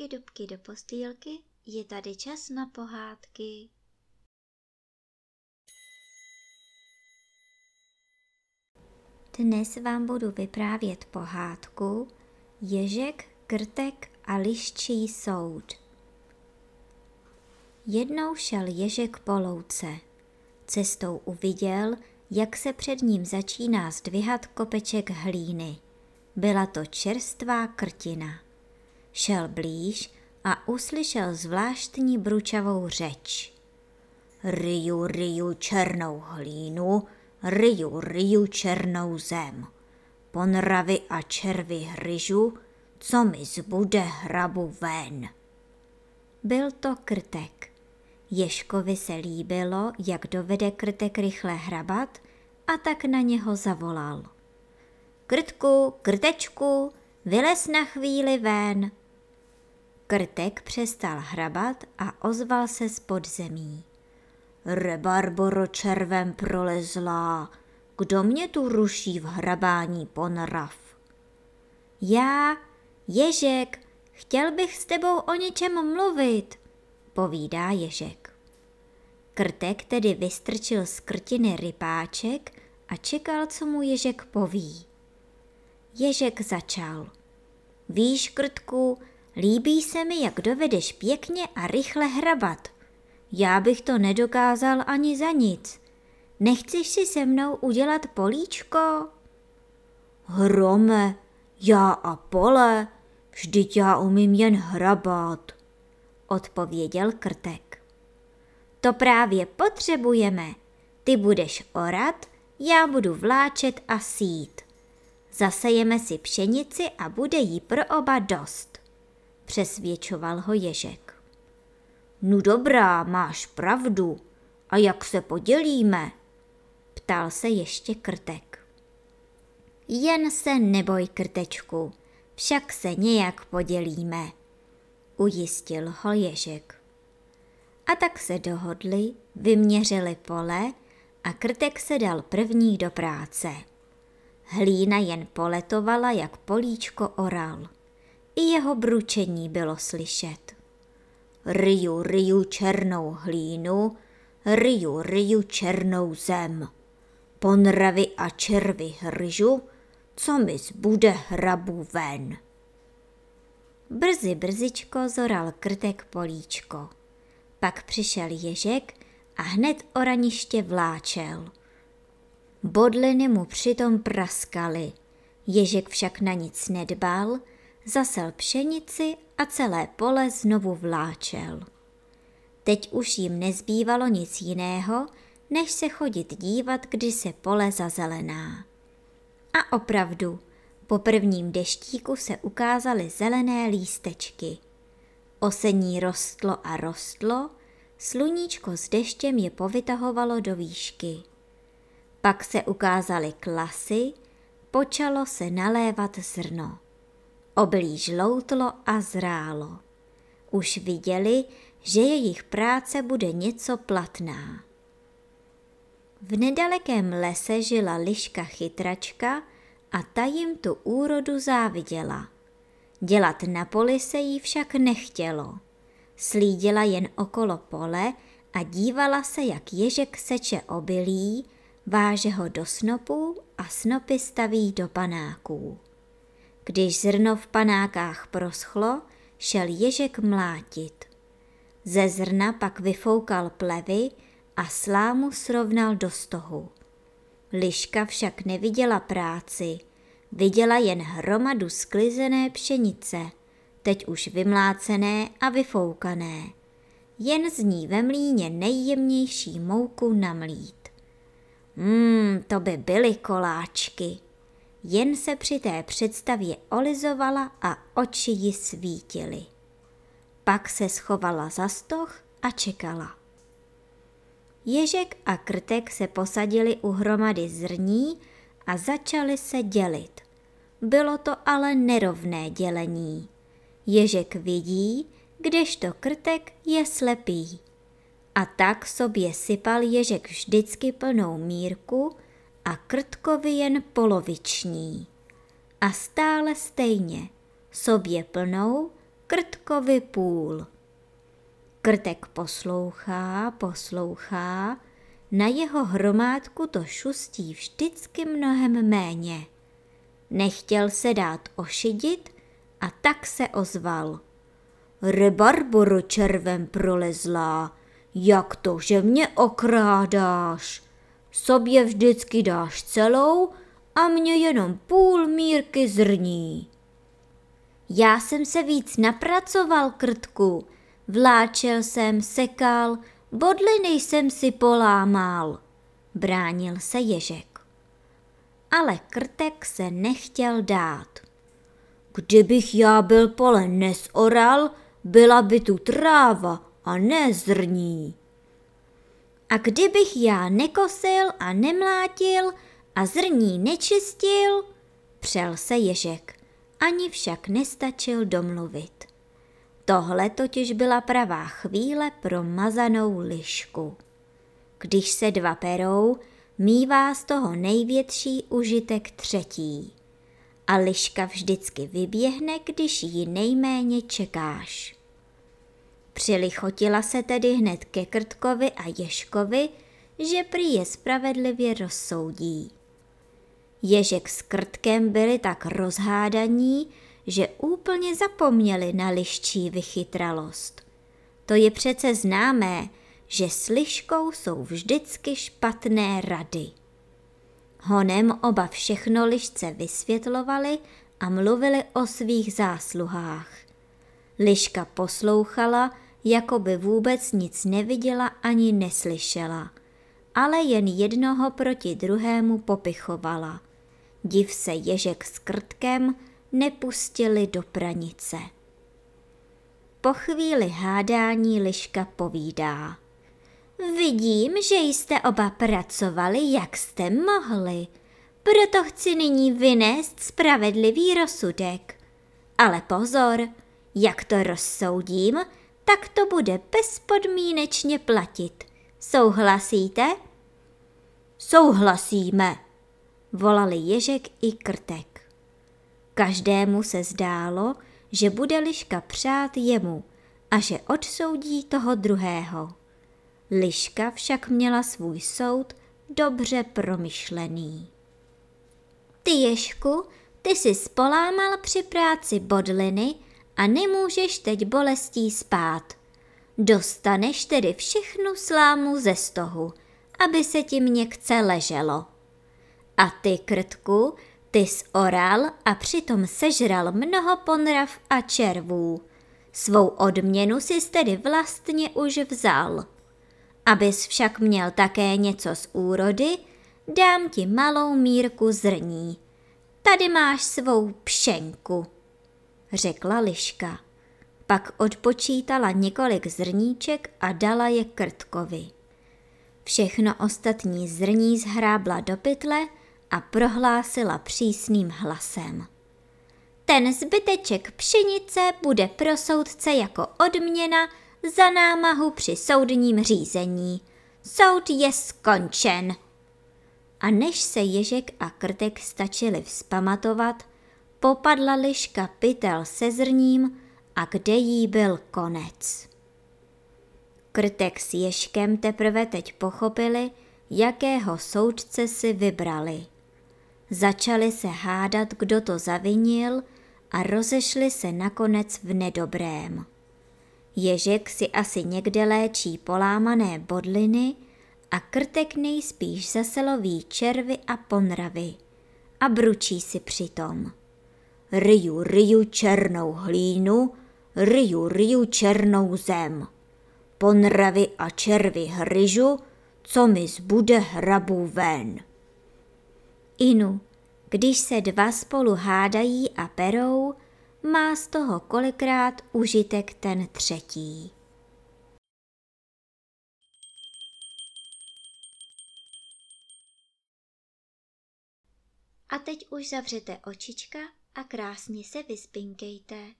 dubky, dubky do postýlky, je tady čas na pohádky. Dnes vám budu vyprávět pohádku Ježek, Krtek a liščí soud. Jednou šel Ježek po louce. Cestou uviděl, jak se před ním začíná zdvihat kopeček hlíny. Byla to čerstvá krtina. Šel blíž a uslyšel zvláštní bručavou řeč. Riju, riju černou hlínu, riju, riju černou zem. Ponravy a červy hryžu, co mi zbude hrabu ven. Byl to krtek. Ježkovi se líbilo, jak dovede krtek rychle hrabat a tak na něho zavolal. Krtku, krtečku, vylez na chvíli ven. Krtek přestal hrabat a ozval se z podzemí. Rebarboro červem prolezlá, kdo mě tu ruší v hrabání ponrav? Já, Ježek, chtěl bych s tebou o něčem mluvit, povídá Ježek. Krtek tedy vystrčil z krtiny rypáček a čekal, co mu Ježek poví. Ježek začal. Víš, Krtku, líbí se mi, jak dovedeš pěkně a rychle hrabat. Já bych to nedokázal ani za nic. Nechceš si se mnou udělat políčko? Hrome, já a pole, vždyť já umím jen hrabat, odpověděl Krtek. To právě potřebujeme. Ty budeš orat, já budu vláčet a sít. Zasejeme si pšenici a bude jí pro oba dost, přesvědčoval ho Ježek. No dobrá, máš pravdu. A jak se podělíme? Ptal se ještě krtek. Jen se neboj, krtečku, však se nějak podělíme, ujistil ho Ježek. A tak se dohodli, vyměřili pole a krtek se dal první do práce. Hlína jen poletovala, jak políčko oral. I jeho bručení bylo slyšet. Riju, riju černou hlínu, riju, riju černou zem. Ponravy a červy hryžu, co mi zbude hrabu ven. Brzy brzičko zoral krtek políčko. Pak přišel ježek a hned oraniště vláčel. Bodliny mu přitom praskaly. Ježek však na nic nedbal, zasel pšenici a celé pole znovu vláčel. Teď už jim nezbývalo nic jiného, než se chodit dívat, kdy se pole zazelená. A opravdu, po prvním deštíku se ukázaly zelené lístečky. Osení rostlo a rostlo, sluníčko s deštěm je povytahovalo do výšky. Pak se ukázaly klasy, počalo se nalévat zrno. Obilí žloutlo a zrálo. Už viděli, že jejich práce bude něco platná. V nedalekém lese žila liška chytračka a ta jim tu úrodu záviděla. Dělat na poli se jí však nechtělo. Slídila jen okolo pole a dívala se, jak ježek seče obilí, váže ho do snopů a snopy staví do panáků. Když zrno v panákách proschlo, šel ježek mlátit. Ze zrna pak vyfoukal plevy a slámu srovnal do stohu. Liška však neviděla práci, viděla jen hromadu sklizené pšenice, teď už vymlácené a vyfoukané. Jen z ní ve mlíně nejjemnější mouku namlít. Mmm, to by byly koláčky, jen se při té představě olizovala a oči ji svítily. Pak se schovala za stoch a čekala. Ježek a krtek se posadili u hromady zrní a začali se dělit. Bylo to ale nerovné dělení. Ježek vidí, kdežto krtek je slepý. A tak sobě sypal Ježek vždycky plnou mírku, a krtkovi jen poloviční. A stále stejně, sobě plnou krtkovi půl. Krtek poslouchá, poslouchá, na jeho hromádku to šustí vždycky mnohem méně. Nechtěl se dát ošidit a tak se ozval. Rebarboro červem prolezlá, jak to, že mě okrádáš? Sobě vždycky dáš celou a mě jenom půl mírky zrní. Já jsem se víc napracoval, krtku. Vláčel jsem, sekal, bodliny jsem si polámal. Bránil se Ježek. Ale krtek se nechtěl dát. Kdybych já byl pole nesoral, byla by tu tráva a ne zrní. A kdybych já nekosil a nemlátil a zrní nečistil, přel se Ježek, ani však nestačil domluvit. Tohle totiž byla pravá chvíle pro mazanou lišku. Když se dva perou, mívá z toho největší užitek třetí. A liška vždycky vyběhne, když ji nejméně čekáš. Přilichotila se tedy hned ke Krtkovi a Ježkovi, že prý je spravedlivě rozsoudí. Ježek s Krtkem byli tak rozhádaní, že úplně zapomněli na liščí vychytralost. To je přece známé, že s liškou jsou vždycky špatné rady. Honem oba všechno lišce vysvětlovali a mluvili o svých zásluhách. Liška poslouchala, jako by vůbec nic neviděla ani neslyšela, ale jen jednoho proti druhému popichovala. Div se Ježek s Krtkem nepustili do pranice. Po chvíli hádání Liška povídá. Vidím, že jste oba pracovali, jak jste mohli. Proto chci nyní vynést spravedlivý rozsudek. Ale pozor, jak to rozsoudím, tak to bude bezpodmínečně platit. Souhlasíte? Souhlasíme, volali Ježek i Krtek. Každému se zdálo, že bude Liška přát jemu a že odsoudí toho druhého. Liška však měla svůj soud dobře promyšlený. Ty Ježku, ty si spolámal při práci bodliny a nemůžeš teď bolestí spát. Dostaneš tedy všechnu slámu ze stohu, aby se ti měkce leželo. A ty, krtku, ty oral a přitom sežral mnoho ponrav a červů. Svou odměnu si tedy vlastně už vzal. Abys však měl také něco z úrody, dám ti malou mírku zrní. Tady máš svou pšenku řekla liška. Pak odpočítala několik zrníček a dala je krtkovi. Všechno ostatní zrní zhrábla do pytle a prohlásila přísným hlasem. Ten zbyteček pšenice bude pro soudce jako odměna za námahu při soudním řízení. Soud je skončen. A než se Ježek a Krtek stačili vzpamatovat, popadla liška pytel se zrním a kde jí byl konec. Krtek s Ježkem teprve teď pochopili, jakého soudce si vybrali. Začali se hádat, kdo to zavinil a rozešli se nakonec v nedobrém. Ježek si asi někde léčí polámané bodliny a krtek nejspíš zaseloví červy a ponravy a bručí si přitom. Riju, riju černou hlínu, riju, riju černou zem. Ponravy a červy hryžu, co mi zbude hrabu ven. Inu, když se dva spolu hádají a perou, má z toho kolikrát užitek ten třetí. A teď už zavřete očička a krásně se vyspinkejte.